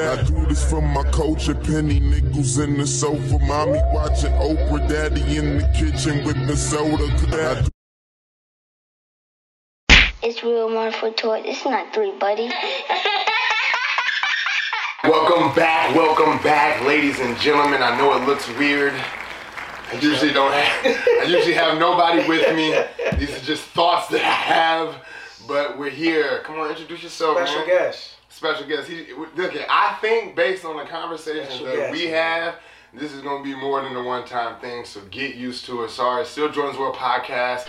I do this for my culture, penny nickels in the sofa, mommy watching Oprah, daddy in the kitchen with the soda. I It's real wonderful toy. It's not three, buddy. Welcome back, welcome back, ladies and gentlemen. I know it looks weird. I usually don't have, I usually have nobody with me. These are just thoughts that I have, but we're here. Come on, introduce yourself, Special man. guest. Special guest. He, look, I think based on the conversations that guest, we have, this is gonna be more than a one-time thing. So get used to it. Sorry, still Jordan's World Podcast.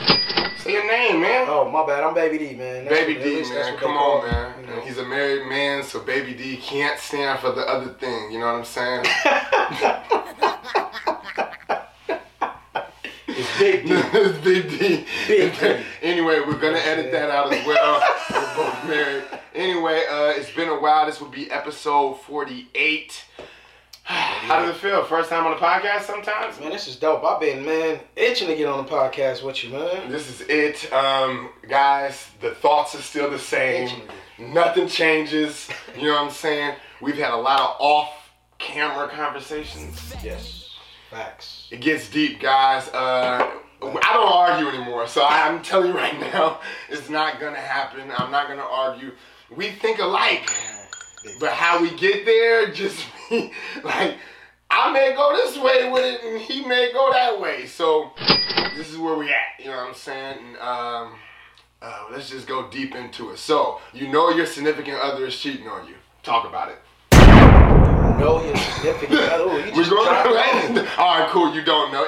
Say your name, man. Oh, my bad. I'm Baby D, man. That's Baby what- D, man, come they call on, man. you know. And he's a married man, so Baby D can't stand for the other thing. You know what I'm saying? It's Big D. it's Big D. Big D. anyway, we're gonna edit that out as well. Both married. Anyway, uh, it's been a while. This will be episode 48. How does it feel? First time on the podcast sometimes? Man, this is dope. I've been, man, itching to get on the podcast with you, man. This is it. Um, guys, the thoughts are still the same. Nothing changes. You know what I'm saying? We've had a lot of off camera conversations. Yes. Facts. It gets deep, guys. Uh, I don't argue anymore, so I'm telling you right now, it's not gonna happen. I'm not gonna argue. We think alike, but how we get there just like I may go this way with it, and he may go that way. So this is where we at. You know what I'm saying? And, um, uh, let's just go deep into it. So you know your significant other is cheating on you. Talk about it. Know your significant other. Ooh, you We're going it. All right, cool. You don't know.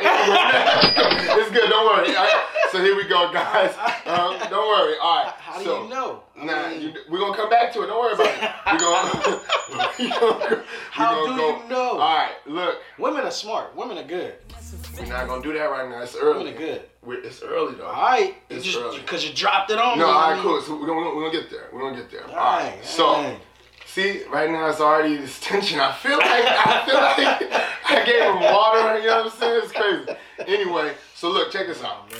It's good. Don't worry. All right, so here we go, guys. Um, don't worry. All right. How do so, you know? I Nah, mean, you, we're gonna come back to it. Don't worry about it. We're gonna. we gonna How do go. you know? All right. Look, Women are smart. Women are good. we're not gonna do that right now. It's early. Women are good. We're, it's early though. All right. It's just early. because you dropped it on No, me. all I right, cool. So we're gonna, we're gonna get there. We're gonna get there. All All right. right. So. all right. See, right now it's already this tension. I feel like I feel like I gave him water. You know what I'm saying? It's crazy. Anyway, so look, check this out. Man.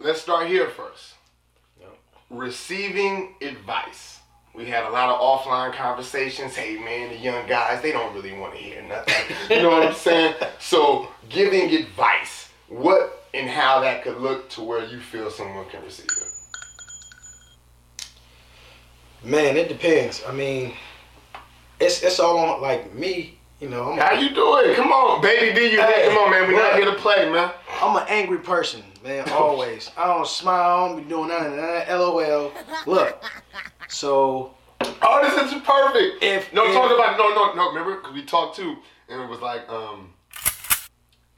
Let's start here first. Yep. Receiving advice. We had a lot of offline conversations. Hey man, the young guys, they don't really want to hear nothing. You know what I'm saying? So giving advice, what and how that could look to where you feel someone can receive it. Man, it depends. I mean, it's it's all on like me. You know, I'm How you doing? Come on, baby D, you Hey, Come on, man. We're not here to play, man. I'm an angry person, man. Always. I don't smile. I don't be doing none of that. LOL. Look. So Oh, this is perfect. If- no, if- talk about no, no, no. Remember, because we talked too, and it was like, um,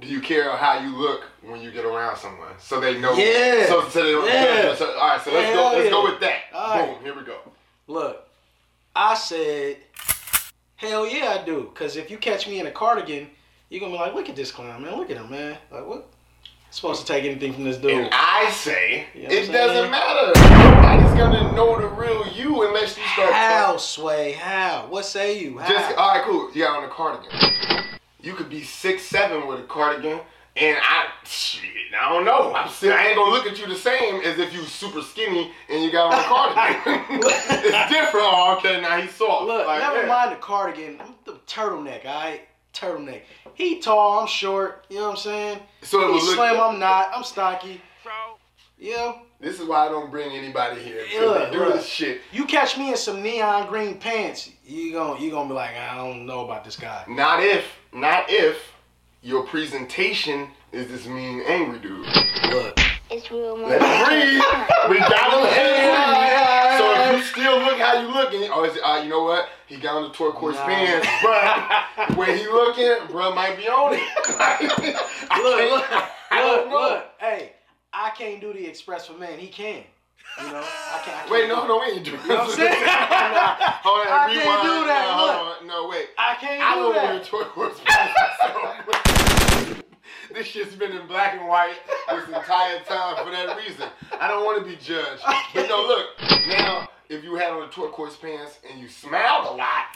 do you care how you look when you get around someone, so they know? Yeah. So, so they don't Yeah. So, all right, so let's go. Let's go with that. All right. Boom. Here we go. look, I said, hell yeah, I do. Cause if you catch me in a cardigan, you're gonna be like, look at this clown, man. Look at him, man. Like what? Supposed to take anything from this dude? And I say You know it I'm doesn't matter. Nobody's gonna know the real you unless you start. How, talking. Sway? How? What say you? How? Just all right, cool. You got on a cardigan. You could be six seven with a cardigan, and I, shit, I don't know. I'm still, I ain't gonna look at you the same as if you super skinny and you got on a cardigan. it's different. Oh, okay, now he's soft. Look, Like, never yeah. mind the cardigan. I'm the turtleneck, alright? Turtleneck. He tall, I'm short. You know what I'm saying? So it he would look- slim, I'm not. I'm stocky. You know? This is why I don't bring anybody here. Look, do look. this shit. You catch me in some neon green pants, you gon' you gonna be like, I don't know about this guy. Not if, not if your presentation is this mean, angry dude. Look. It's real Let wonderful. him breathe. We got him. Let him breathe. You still look how you looking, oh, is it, uh, you know what? He got on the turquoise Nah. pants, but when he looking, bro might be on it. Look, look, look, look. Hey, I can't do the express for men. He can. You know? I can't. I can't Wait, no, no, we ain't doing You know what I'm saying? Hold on, I rewind. can't do that, No, look. hold on. No, wait. I can't I do don't that. wear turquoise pants. this shit's been in black and white this entire time for that reason. I don't want to be judged. But no, look. Now, if you had on the turquoise pants and you smiled a lot,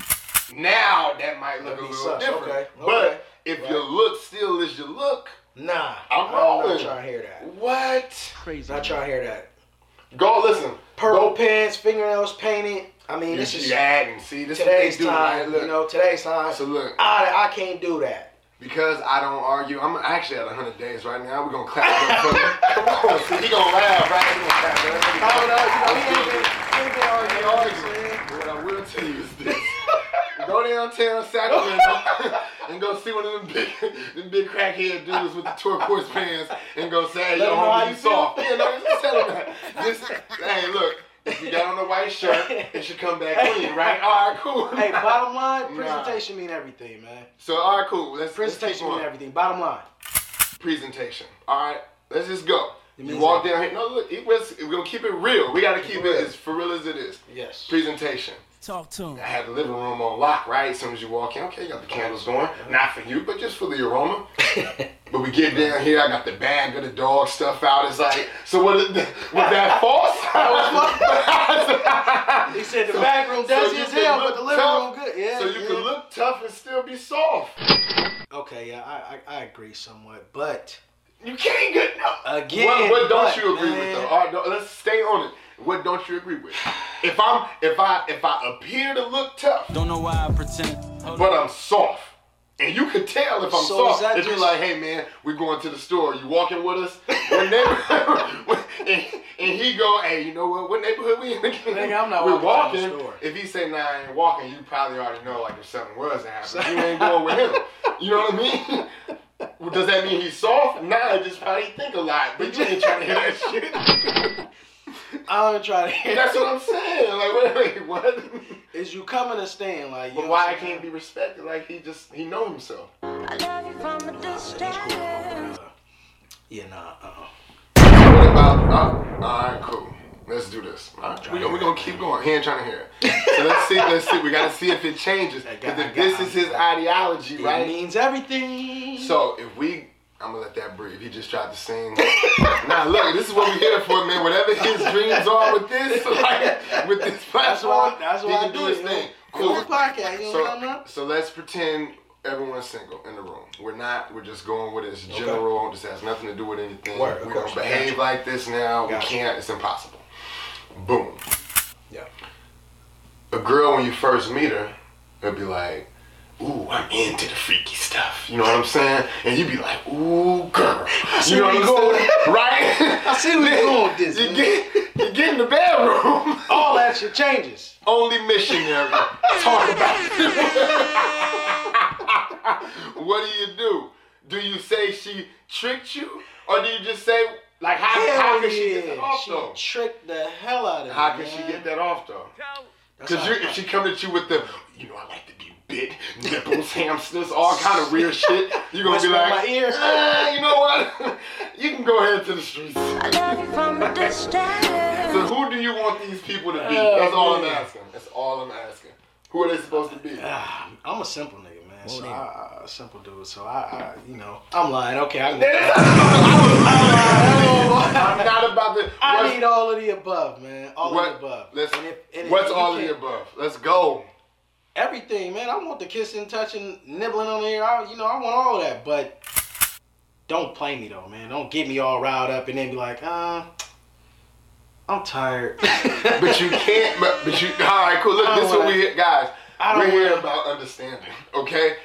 now that might look That'd a little sus. different. Okay, But okay. if Right. your look still is your look, Nah. I'm I'm rolling. not trying to hear that. what? Crazy. Not trying to hear that. Go listen. Purple Go pants, fingernails painted, I mean, you, this is you add see this today's is what they do, time. right? Look, You know, today's time. so look, I I can't do that. because I don't argue, I'm actually at 100 days right now. We're gonna clap it up for me. Come on, see, he gonna laugh, right? He gonna clap it up. Oh no, you know, he Let's ain't do been, it. he ain't been I arguing. ain't you know what I'm arguing. But What I will tell you is this. Go downtown Sacramento and go see one of them big, them big crackhead dudes with the turquoise pants and go say, hey, Let yo, him know how homie, you soft. Yeah, no, just tell him that. Just, hey, look, if you got on a white shirt, it should come back clean, right? All right, cool. Hey, bottom line, Nah. presentation mean everything, man. So, all right, cool. Let's, let's Presentation mean everything. Bottom line. Presentation. All right, let's just go. It You walk down here. No, look, it was, we're going to keep it real. We got to keep Real. it as for real as it is. Yes. Presentation. Talk to him. I had the living room on lock, right? As soon as you walk in, okay, you got the candles going. Uh-huh. Not for you, but just for the aroma. but we get down here, I got the bag of the dog stuff out. It's like, so what? Was that false? He said the back room So dusty you as hell, but the living tough. room good. Yeah. so you yeah. can look tough and still be soft. Okay, yeah, I, I I agree somewhat, but You can't get no. Again, what, what don't but, you agree with though? All right, no, let's stay on it. What don't you agree with? If I'm, if I, if I appear to look tough, Don't know why I pretend. Hold but I'm soft. And you could tell if I'm So is soft. that If you're just- like, hey man, we going to the store. You walking with us? What neighborhood? and, and he go, hey, you know what? What neighborhood we in again? Nigga, I'm not We're walking to walking. the store. If he say, nah, I ain't walking, you probably already know like if something was to happen. You ain't going with him. You know what I mean? Well, Does that mean he's soft? Nah, it just probably think a lot. But you ain't trying to hear that shit. I don't try to hear. That's what I'm saying. Like, wait, wait, what? Is you coming to stand like? You But why I can't be respected? Like he just he know himself. I love you from a distance. Uh, yeah, nah. Uh-uh. What about? Uh, all right, cool. Let's do this. All right, we, we gonna keep going. He ain't trying to hear it. So let's see. Let's see. We gotta see if it changes. Because if this is his ideology, It right? means everything. So if we, I'm gonna let that breathe. He just tried to sing. nah, look, this is what we're here for, man. Whatever his dreams are with this, like with this that's platform, why. That's he why I can do do his thing. Cool. Cool. podcast. You know So, so let's pretend everyone's single in the room. We're not. We're just going with it. It's general. This has nothing to do with anything. Word, we course, don't behave like this now. Got we you. can't. It's impossible. Boom. Yeah. A girl, when you first meet her, it'll be like, "Ooh, I'm into the freaky stuff." You know what I'm saying? And you'd be like, "Ooh, girl." You know what I'm saying? Right? I see where you're going with this, You get, you get in the bedroom. All that shit changes. Only missionary. Talk about it. what do you do? Do you say she tricked you? Or do you just say, like, how, how Hell can she get that off, She though? tricked the hell out of me. How can man. she get that off, though? Because if she come at you with the, you know, I like to be bit, nipples, hamsters, all kind of weird shit, you're going to be Whisper in like, my ear. "Ah, you know what? you can go ahead to the streets. I love you from a distance. So who do you want these people to be? Oh, That's all I'm asking. That's all I'm asking. Who are they supposed to be? Ah, I'm a simple man. So Whoa, I, I, a simple dude. So I, I, you know, I'm lying. Okay, I, I'm not about to. I need all of the above, man. All what- of the above. Let's, And if- and what's you all of the above? Let's go. Everything, man. I want the kissing, touching, nibbling on the ear. I, you know, I want all of that. But don't play me though, man. Don't get me all riled up and then be like, uh, I'm tired. But you can't. But, but you. All right, cool. Look, this is what wanna- we guys. I don't We're here wanna- about understanding. Okay.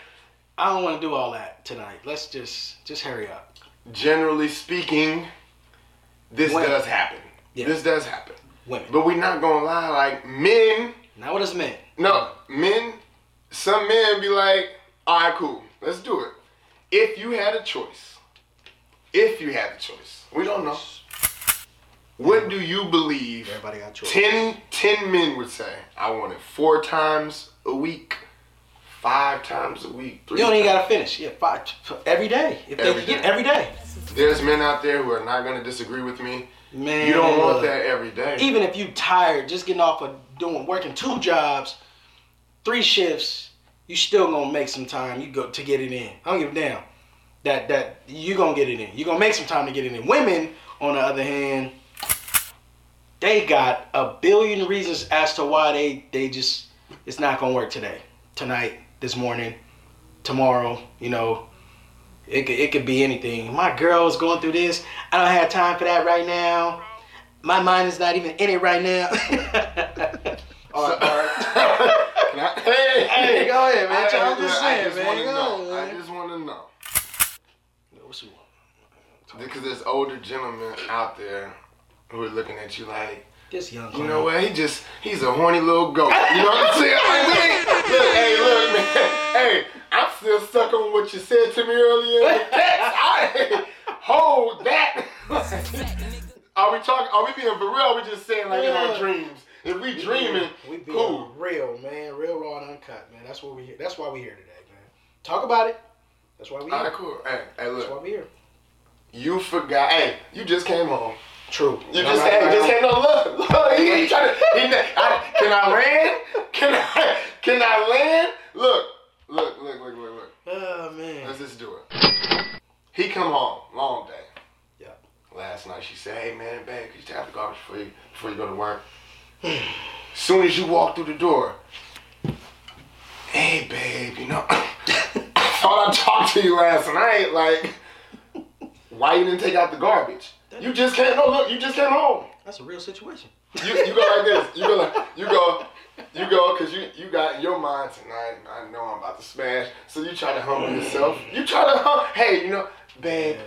I don't want to do all that tonight. Let's just, just hurry up. Generally speaking, this Women. does happen. Yeah. This does happen. Women. But we're not gonna lie. Like men. Not Now what is men? No, men. Some men be like, all right, cool. Let's do it. If you had a choice. If you had a choice. We don't know. What do you believe Everybody got choice. 10, 10 men would say? I want it four times a week, five times a week, three You don't even times. gotta finish. Yeah, five every day. If they Every get day. every day. There's men out there who are not going to disagree with me. Man, You don't want that every day. Even if you tired, just getting off of doing working two jobs, three shifts, you still gonna make some time. You go to get it in. I don't give a damn. That that you gonna get it in. You gonna make some time to get it in. Women, on the other hand, they got a billion reasons as to why they they just it's not gonna work today, tonight, this morning, tomorrow. You know, it could, it could be anything. My girl is going through this. I don't have time for that right now. My mind is not even in it right now. all right, all right. I, hey, hey, go ahead, man. I, am just saying, I just man. Know, I just want to know. What's you want? Because there's older gentlemen out there who are looking at you like, this young. you know what? He just, he's a horny little goat. You know what I'm saying? Like, we look, hey, look, man. Hey, I'm still stuck on what you said to me earlier in the text. I hold that. are we talking, are we being for real? Or are we just saying like in our dreams? If we dreaming, We being cool. real, man. Real raw and uncut, man. That's what we here. That's why we here today, man. Talk about it. That's why we All here. cool. Hey, hey, That's why we here. you forgot. Hey, you just came home. True. You just had, not- just had no look. Look, he ain't trying to. He, I, can I land? Can I? Can I land? Look, look, look, look, look, look. Oh man. Let's just do it. He come home, long day. Yeah. Last night she said, "Hey man, babe, could you take out the garbage before you before you go to work?" Soon as you walk through the door, hey babe, you know, I thought I talked to you last night. Like, why you didn't take out the garbage? You just came. No, look, you just came home. That's a real situation. You, you go like this. You go like you go. You go because you, you got your mind tonight. I know I'm about to smash. So you try to humble yourself. You try to hum. Hey, you know, babe,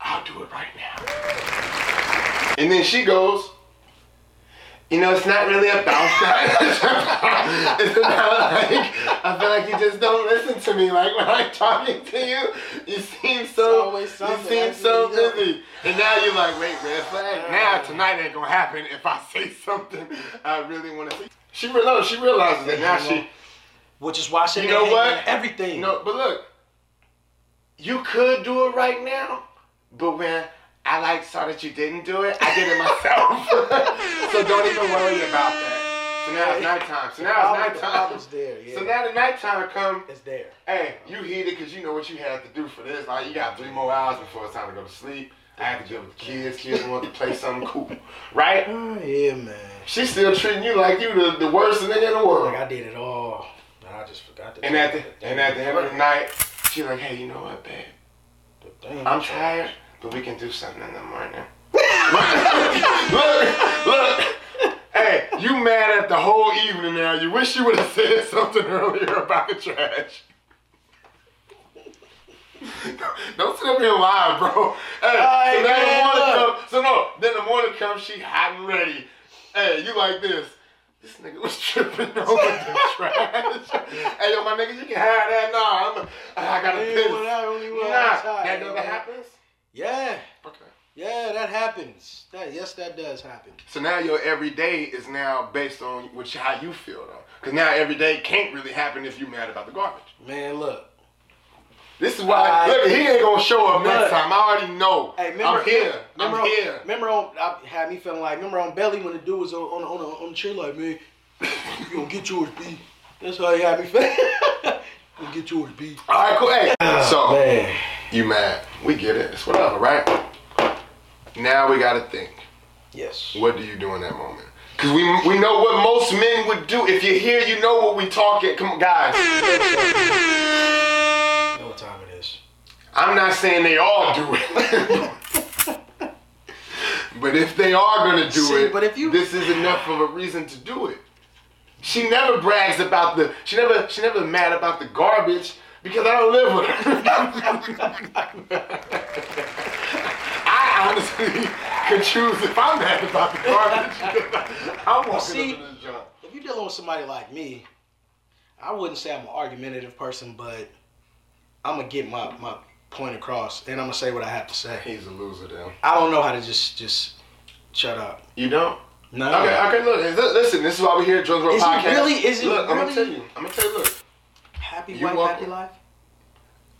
I'll do it right now. And then she goes, you know, it's not really about that. it's about like, I feel like you just don't listen to me. Like when I'm talking to you, you seem so, you seem so busy. And now you're like, wait, red flag. Now tonight ain't gonna happen if I say something I really want to say. She no, she realizes that now she, which is why said You know what? Everything. you know, but look, you could do it right now, but when I like saw that you didn't do it, I did it myself. so don't even worry about that. So now it's nighttime. So now it's nighttime. problem's there. Yeah. So now the nighttime come. it's there. Hey, you heated because you know what you had to do for this. Like you got three more hours before it's time to go to sleep. I had to deal with the kids. Kids want to play something cool, right? Oh yeah, man. She's still treating you like you the, the worst nigga in the world. Like I did it all. I just forgot to. And at the and at the end of the night, she's like, hey, you know what, babe? I'm tired, but we can do something in the morning. look, look. Hey, you mad at the whole evening now. You wish you would have said something earlier about the trash. Don't sit up here and lie, bro. Hey, so then the morning comes. So no, then the morning comes. She hot and ready. Hey, you like this? This nigga was tripping over the trash. hey, yo, my nigga, you can have that. Nah, I'm. A, I gotta Yeah, piss. that Nah, that never happens. Yeah, Okay. yeah, that happens. That yes, that does happen. So now your everyday is now based on which how you feel though. Cause now every day can't really happen if you're mad about the garbage. Man, look. This is why I- look, he ain't gonna show up next time. I already know. Hey, remember, I'm here. Remember I'm on, here. Remember on, I had me feeling like, remember on Belly when the dude was on on on, on the tree like, man, you gonna get yours, B. That's how he had me feeling. you gonna get yours, B. All right, cool. Hey, ah, so Man, you mad? We get it. It's whatever, right? Now we gotta think. yes. What do you do in that moment? Cause we we know what most men would do. If you're here, you know what we talking. Come on, guys. Know what time it is. I'm not saying they all do it. but if they are gonna do See, it, but if you- this is enough of a reason to do it. She never brags about the she never she never mad about the garbage because I don't live with her. I honestly could choose if I'm mad about the garbage. I'm walking See- up in this junk. If you're dealing with somebody like me, I wouldn't say I'm an argumentative person, but I'm gonna get my, my point across and I'm gonna say what I have to say. He's a loser then. I don't know how to just just shut up. You don't? No. Okay, okay, look, listen, this is why we're here at Jordan's World Is it Podcast. really- is it look, I'm gonna tell you. I'm gonna tell you, look. Happy You wife, walk- happy life.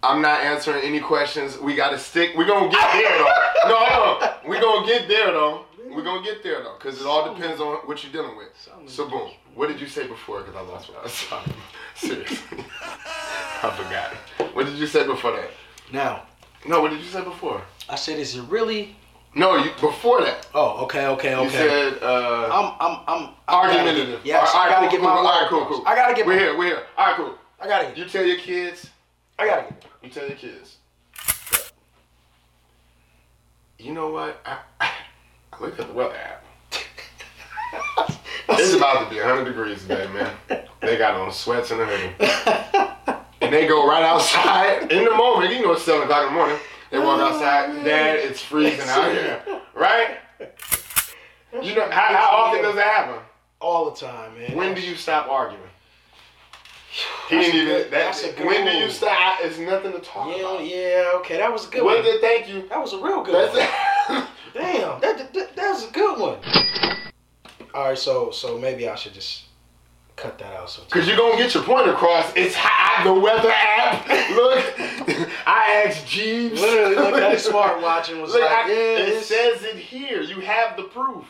I'm not answering any questions. We gotta stick. We're gonna get there though. No, hold on. We're gonna get there though. We're gonna get there though, because it all depends on what you're dealing with. So boom. What did you say before? Because I lost what I was talking. Seriously, I forgot. What did you say before that? Now, No, what did you say before? I said, is it really? No, you before that. Oh, okay, okay, okay. You said uh, I'm, I'm, I'm. I gotta argumentative. get- Yes, I gotta get my. cool. All right, cool, cool. I gotta get. We're here. We're here. All right, cool. I gotta get. You tell your kids. I gotta get. You tell your kids. You know what? I, I looked at the weather app. It's about to be 100 degrees today, man. They got on sweats and a hoodie. And they go right outside in the moment. You know, it's 7 o'clock in the morning. They walk oh, outside. Dad, it's freezing out here. Right? You know, how, how often does that happen? All the time, man. When do you stop arguing? He That's didn't even. good- That, that's a good when do you stop? It's nothing to talk Yeah, about. yeah, yeah, okay, that was a good Well, one. thank you. That was a real good That's one. Damn, that, that that was a good one. All right, so so maybe I should just cut that out. So Cause you're gonna get your point across. It's hot. The weather app. Look, I asked Jeeves. literally looked at his smartwatch and was Look, like, I- "Yeah, it says it here. You have the proof.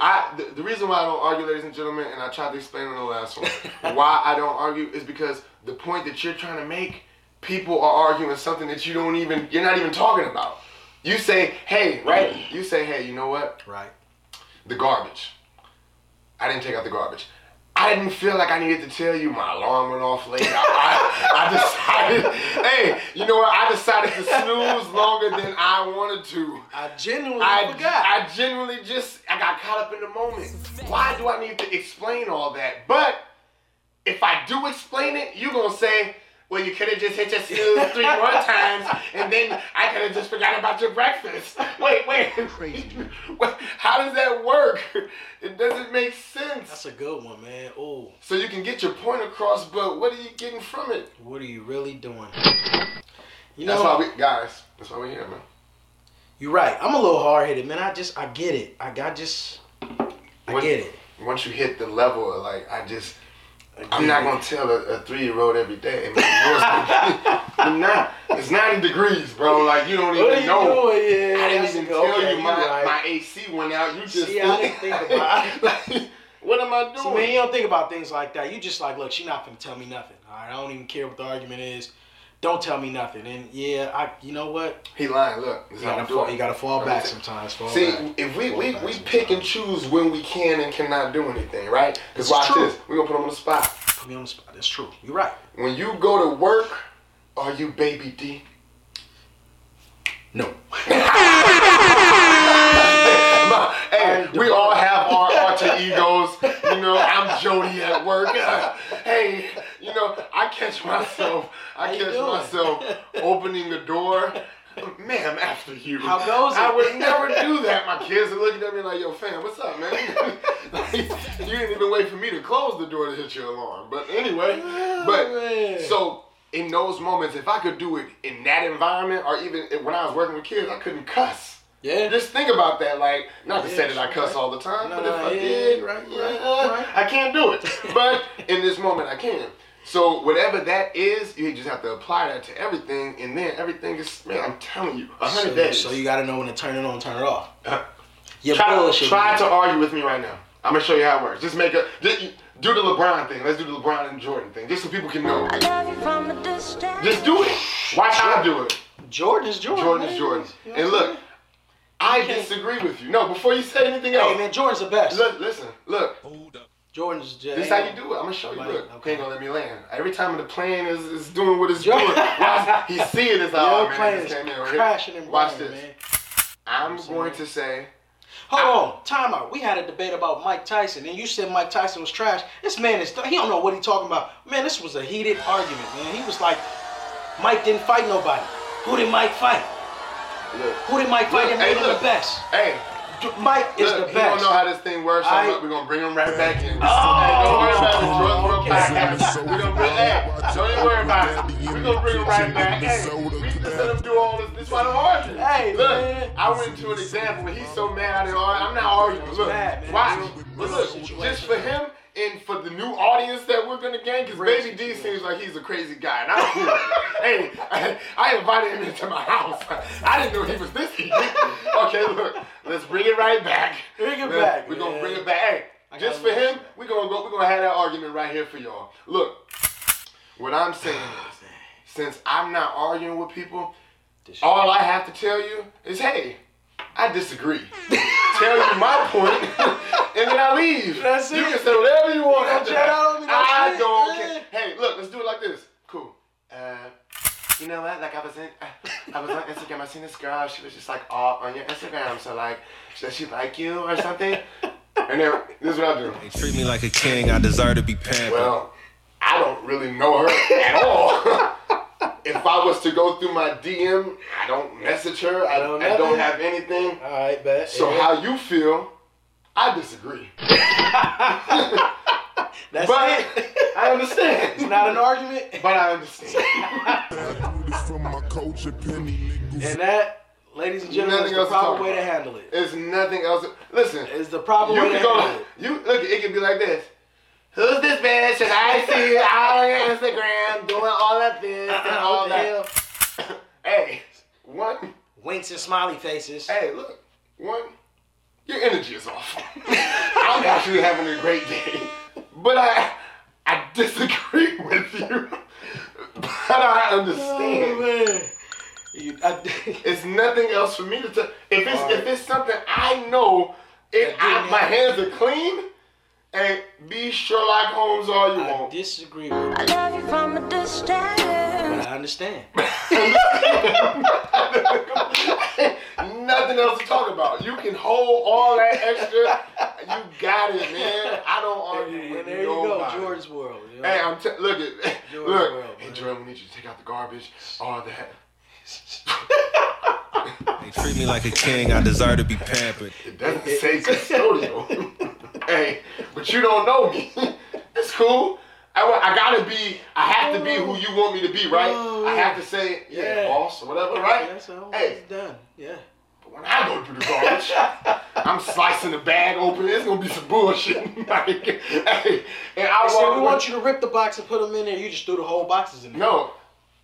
Right there." I the, the reason why I don't argue, ladies and gentlemen, and I tried to explain in the last one, why I don't argue is because the point that you're trying to make, people are arguing something that you don't even, you're not even talking about. You say, hey, right? You say, hey, you know what? right. The garbage. I didn't take out the garbage. I didn't feel like I needed to tell you my alarm went off late. I, I, I decided, hey, you know what? I decided to snooze longer than I wanted to. I genuinely I, forgot. I genuinely just I got caught up in the moment. Why do I need to explain all that? But if I do explain it, you're gonna say, well, you could have just hit your snooze three more times, and then I could have just forgot about your breakfast. Wait, wait, crazy. How does that work? It doesn't make sense. That's a good one, man. Oh, So you can get your point across, but what are you getting from it? what are you really doing? You That's know, why we guys. That's why we're here, man. you're right. I'm a little hard headed, man. I just, I get it. I got just, I When- get it. Once you hit the level of like, I just. I'm not gonna tell a, a three year old every day. Man, yours I'm not. It's 90 degrees, bro. Like you don't even What are you know. doing? Yeah, I didn't even tell okay, you my, right. my AC went out. You just See, I didn't think about it. what am I doing? See, man, you don't think about things like that. You just like, look, she's not gonna tell me nothing. All right, I don't even care what the argument is. Don't tell me nothing. And yeah, I, you know what? he lying. Look, You gotta fall, you gotta fall back sometimes. Fall See, back. if we Fall we, we sometimes. pick and choose when we can and cannot do anything, right? Because watch true. this. We're gonna put them on the spot. Put me on the spot. That's true. You're right. When you go to work, are you baby D? No. hey, we all have our alter egos. You know, I'm Jody at work. hey, you know, I catch myself. I catch doing? myself opening the door. Ma'am, after you. How goes it? I would never do that. My kids are looking at me like, yo, fam, what's up, man? Like, you didn't even wait for me to close the door to hit your alarm. But anyway, oh, but Oh, man. so in those moments, if I could do it in that environment, or even when I was working with kids, I couldn't cuss. Yeah. Just think about that. Like, not to Yeah, say that I cuss right. all the time, No, but no, if I yeah, did, right, right, right. I can't do it. but in this moment, I can. So whatever that is, you just have to apply that to everything, and then everything is. Man, I'm telling you, a hundred so, days. so you gotta know when to turn it on, turn it off. Uh, You're try, bullshitting try me. to argue with me right now. I'm gonna show you how it works. Just make a just do the LeBron thing. Let's do the LeBron and Jordan thing, just so people can know. I love you from a distance. Just do it. Watch how I do it. Jordan is Jordan. Jordan is. Jordan. You know And look, I disagree with you. No, before you say anything else, hey man, Jordan's the best. look, listen, look. Jordan's just. This is how you do it. I'm gonna show you. Look, okay. he ain't gonna let me land. Every time the plane is, is doing what it's Joe- doing, watch, he see it as like, oh Your man, plane this is came in. crashing and Watch burning, this. man. I'm going to say, Hold on, time out. We had a debate about Mike Tyson, and you said Mike Tyson was trash. This man is, he don't know what he talking about. Man, this was a heated argument, man. He was like, Mike didn't fight nobody. Who did Mike fight? look, Who did Mike fight Look, and made hey, him look. the best? hey, Mike is look, the he don't know how this thing works. So I- we're oh. oh. gonna bring him right back in. Oh, hey, don't worry about it. Drugs World okay. Podcast. We're gonna bring, hey, don't even worry about it. We're gonna bring him right back. Hey, we just let him do all this. This is why I don't argue. Hey, look, man. I went to an example when he's so mad I didn't argue. I'm not arguing. Look, mad, watch. But look, just for him and for the new audience that we're gonna gain, because Baby D seems like he's a crazy guy, and cool. with hey, I, I invited him into my house. I didn't know he was this. Okay, look, let's bring it right back. Bring it back, We're gonna bring it back. Hey, just for him, we're gonna go. We're gonna have that argument right here for y'all. Look, what I'm saying is, since I'm not arguing with people, all I have to tell you is, hey, I disagree. tell you my point, and then I leave. That's you it. can say whatever you want. Don't after that. out on me, I that's don't Yeah. care. Hey, look, let's do it like this. Cool. Uh, you know what? Like I was in, I was on Instagram. I seen this girl. She was just like all on your Instagram. So like, does she like you or something? And then this is what I do. They treat me like a king, I deserve to be pampered. Well, I don't really know her at all. if I was to go through my DM, I don't message her. I Don't don't, I don't have anything. All right, bet. So Yeah. how you feel? I disagree. That's But it. I understand. It's not an argument. But I understand. I do this for my culture, penny nickels. And that, ladies and gentlemen, Nothing is the else to talk proper way to handle it. There's nothing else. Listen, It's the proper way to go. handle it. You look. It can be like this. Who's this bitch? And I see her on your Instagram doing all of this and all that. hell? Hey, one. Winks and smiley faces. Hey, look. One. Your energy is off. I'm actually having a great day, but I I disagree with you. But I Oh, understand. man. You, I, It's nothing else for me to tell. If it's Alright. if it's something I know, if I, my hands are clean, and be Sherlock Holmes all you I want. disagree with you, I love you from a distance. but I understand. Nothing else to talk about. You can hold all that extra. You got it, man. I don't argue And with there you go, nobody. George's World. you know? Hey, I'm t- look at George look. World, hey, man. Jordan, we need you to take out the garbage, all that. They treat me like a king, I desire to be pampered. It doesn't say custodial. hey, but you don't know me. It's cool. I, I gotta be. I have to be who you want me to be, right? Oh, I have to say, yeah, yeah. boss or whatever, right? That's all. Hey. It's done. Yeah. But when I go through the garbage, I'm slicing the bag open. It's gonna be some bullshit. like, hey, and I I said walk we away- want you to rip the box and put them in there. You just threw the whole boxes in there. No,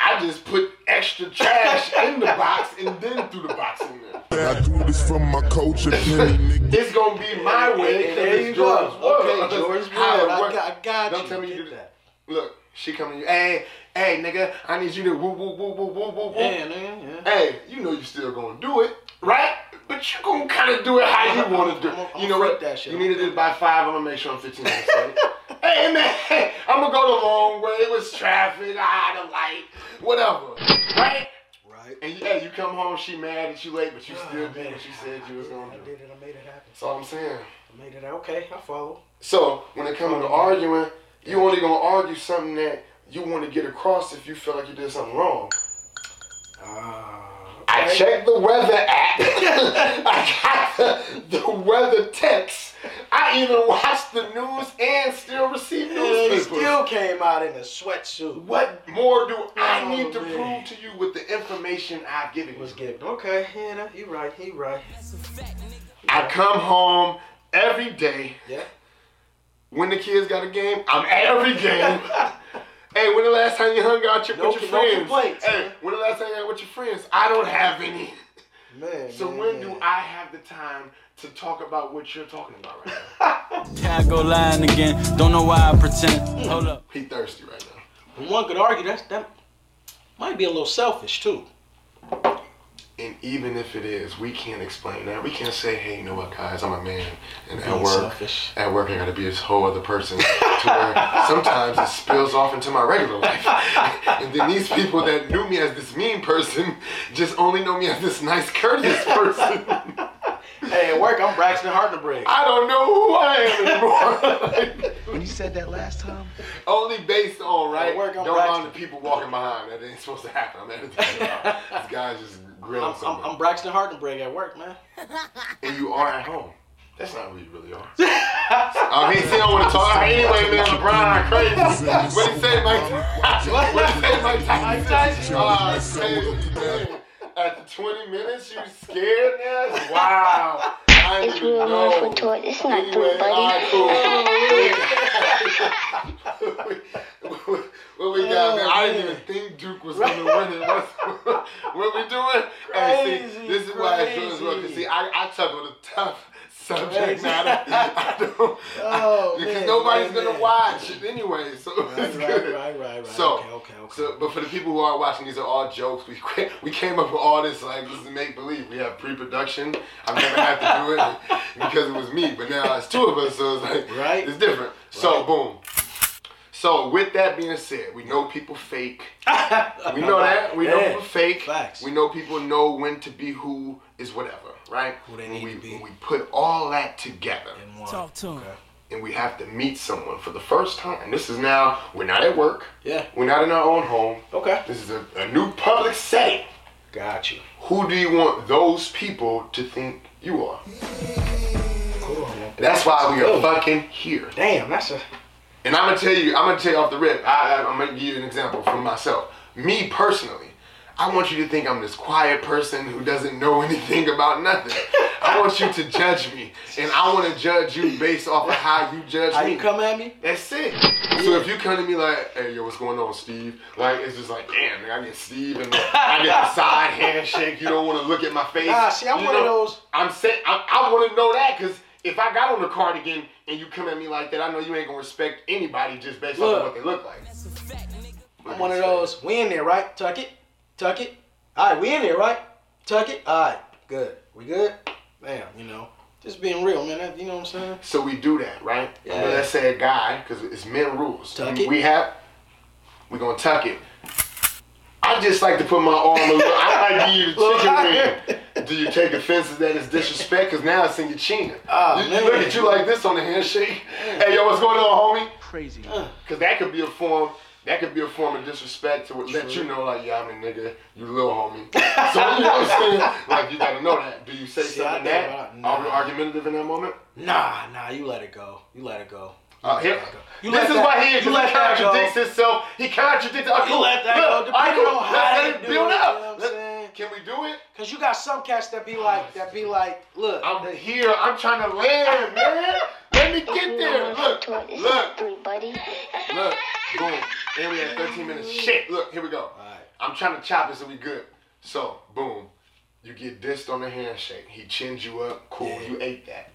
I just put extra trash in the box and then threw the box in there. I do this for my culture, penny nickels. It's gonna be my way. And 'cause there it's you go. George's world. Okay, That's George's World. I works. got, I got Don't you. tell me you Get do that. Look, she coming you. Hey, hey, nigga, I need you to woo woo woo woo woo woo woo. Yeah, man. Yeah. Hey, you know you still gonna do it, right? But you gonna kind of do it how you want to do. It. You know what? that shit. You need needed it by five. I'm gonna make sure I'm 15 minutes late. hey man, I'm gonna go the long way. It was traffic. I had a light, whatever, right? Right. And yeah, you come home, she mad that you late, but you still Oh, did what you said you was gonna do. did it. I made it happen. That's all I'm saying. I made it. Okay, I follow. So when it comes to arguing, you only gonna argue something that you want to get across if you feel like you did something wrong. Ah. I checked the weather app. I got the, the weather text. I even watched the news and still received Yeah, he still came out in a sweatsuit. what more do I Oh, need to man. prove to you with the information I've given you? Was given. Okay, yeah, you right. He right. I come home every day. Yeah. When the kids got a game, I'm at every game. hey, when the last time you hung out your, No- with your no friends? complaints, hey, man. when the last time you hung out with your friends? I don't have any. Man. So man, when man. do I have the time to talk about what you're talking about right now? I go lying again. Don't know why I pretend. Hmm. Hold up. he thirsty right now. One could argue that's that might be a little selfish too. And even if it is, we can't explain that. We can't say, hey, you know what, guys, I'm a man, and at work, selfish. at work, I gotta be this whole other person. to where sometimes it spills off into my regular life, and then these people that knew me as this mean person just only know me as this nice, courteous person. Hey, at work I'm Braxton Hardenberg. I don't know who I am anymore. When you said that last time, Only based on right. Work, don't mind the people walking behind. That ain't supposed to happen. I'm editing it. This guy's just grilling I'm, I'm. I'm Braxton Hardenberg at work, man. and you are at home. That's not who you really are. oh, he still don't want to talk. Anyway, man, LeBron crazy. What he say, Mike? what he say, Mike Mike Tyson? Tyson. Oh, crazy, man. At 20 minutes, you scared now? Wow. I It's real one for toy. It's not through, buddy. what we got? I didn't even think Duke was gonna win it. What we doing? hey, see, Crazy, this is why it's Jordan's work. 'Cause crazy. See, I, I tackle the tough subject matter. I don't, Oh, because man, nobody's man, gonna man. watch it anyway. So Right, right, right, right, right. So, okay, okay, okay. so, but for the people who are watching, these are all jokes. We we came up with all this like this is make believe. We have pre-production. I've never had to do it because it was me, but now it's two of us, so it's like Right. It's different. So Right. boom. So with that being said, we know people fake. We know that. We know people fake. Facts. We know people know when to be who is whatever, right? Who they And need we, to be. We put all that together. Talk to him. and we have to meet someone for the first time. This is now, we're not at work. Yeah. We're not in our own home. Okay. This is a, a new public setting. Got you. Who do you want those people to think you are? Cool. That's why we are fucking here. Damn, that's a. And I'm gonna tell you, I'm gonna tell you off the rip. I, I'm gonna give you an example from myself. Me personally, I want you to think I'm this quiet person who doesn't know anything about nothing. I want you to judge me, and I want to judge you based off of how you judge How me. How you come at me? That's it. So if you come to me like, hey, yo, what's going on, Steve? Like, it's just like, damn, man, I get Steve and I get the side handshake. You don't want to look at my face. Nah, see, I'm You one of those- I'm saying, I, I want to know that because if I got on the cardigan and you come at me like that, I know you ain't gonna respect anybody just based off Look. of what they look like. I'm one of those. We in there, right? Tuck it. Tuck it. All right, we in there, right? Tuck it. All right, good. We good? Damn, you know, just being real, man. That, you know what I'm saying? So we do that, right? Yeah. But let's say a guy, because it's men rules. Tuck we, it. we have, we're gonna tuck it. I just like to put my arm a little. I like to give you the chicken I- wing. Do you take offense that as disrespect? Because now it's in your chin. Ah, you, you man. look at you like this on the handshake. Hey, yo, what's going on, homie? Crazy. Because that could be a form. That could be a form of disrespect to let you know, like, yeah, I'm a nigga, you little homie. so you know what I'm saying? Like, you gotta know that. Do you say See, something think that? Are we argumentative in that moment? Nah, nah. You let it go. You let it go. Uh, You here, let that go. You this is that- why he, you he let that go. contradicts himself. He contradicts. Okay, You let that look, go, all right, depending cool. on how Let's they let it do build it, up. you know what I'm Let- Can we do it? Cause you got some cats that be like, that be like, look, I'm here. I'm trying to land, man. Let me get there. Look, It's look, not three, buddy. look. Boom. And we had 13 minutes. Shit. Look, here we go. Alright. I'm trying to chop it so we good. So, boom. You get dissed on the handshake. He chins you up. Cool. Yeah. You ate that.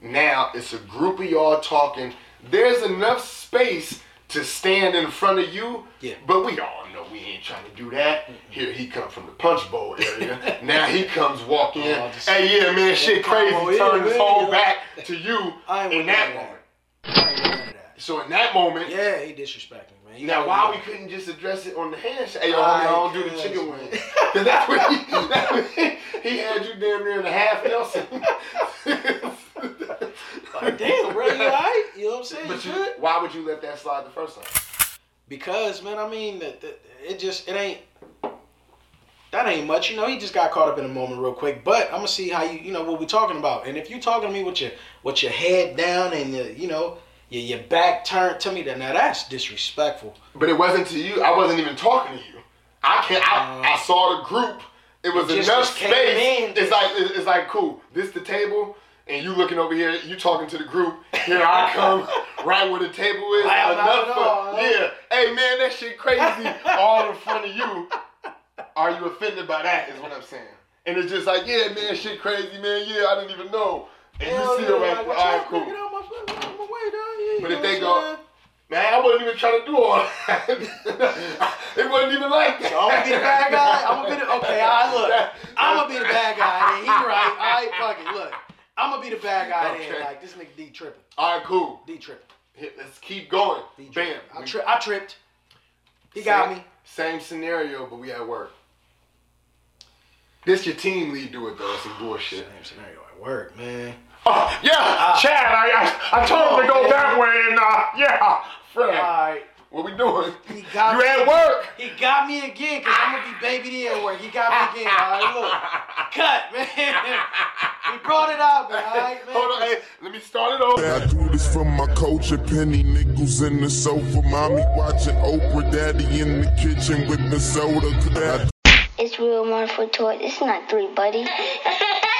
Now it's a group of y'all talking. There's enough space to stand in front of you. Yeah. But we all know we ain't trying to do that. Here he come from the punch bowl area. now he comes walking in. Oh, hey, yeah, man, shit crazy. Turn his whole back to you in that moment. that. I ain't with that. So in that moment, Yeah, he disrespecting man. You now, why we couldn't just address it on the handshake? Hey, yo, homie, I don't do the chicken wing. Because that's what he, he, had you damn near in a half Nelson. Like, damn, bro, you alright? You know what I'm saying? But you why would you let that slide the first time? Because, man, I mean, that that- it just, it ain't, that ain't much. You know, he just got caught up in a moment real quick. But I'm gonna see how you, you know, what we're talking about. And if you talking to me with your, with your head down and your, you know, your, your back turned to me, then now that's disrespectful. But it wasn't to you. I wasn't even talking to you. I can't. I, I uh, saw the group. It was It enough space. in. It's like it's like cool. This the table, and you looking over here. You talking to the group. Here I come, right where the table is. Enough for yeah. Hey man, that shit crazy. all in front of you. Are you offended by that? Is what I'm saying. And it's just like yeah, man, shit crazy, man. Yeah, I didn't even know. And Hell you see yeah, it right. like, all right, "Get cool. get out my way, dog." Yeah, But if they go, man, I wasn't even trying to do all that. it wasn't even like that. So I'm gonna be the bad guy. I'm gonna be the okay. All right, look. I'm gonna be the bad guy. He right. All right, fuck it. Look, I'm gonna be the bad guy. Okay. Then like this nigga D tripping. All right, cool. D tripping. Let's keep going. D Bam. I, tri- I tripped. He got me. Same scenario, but we at work. This your team lead do it though. Some bullshit. Same scenario at work, man. Oh, yeah, Chad. I, I, I told him to go man. that way, and uh, yeah. All right. What we doing? He got you me. at work? He got me again because I'm gonna be baby D at work. He got me again. All right, look. Cut, man. he brought it out, man. All right, man. Hold on, hey, let me start it over. I do this for my culture, penny nickels in the sofa, mommy watching Oprah, daddy in the kitchen with the soda. I It's real one for toy. It's not three, buddy.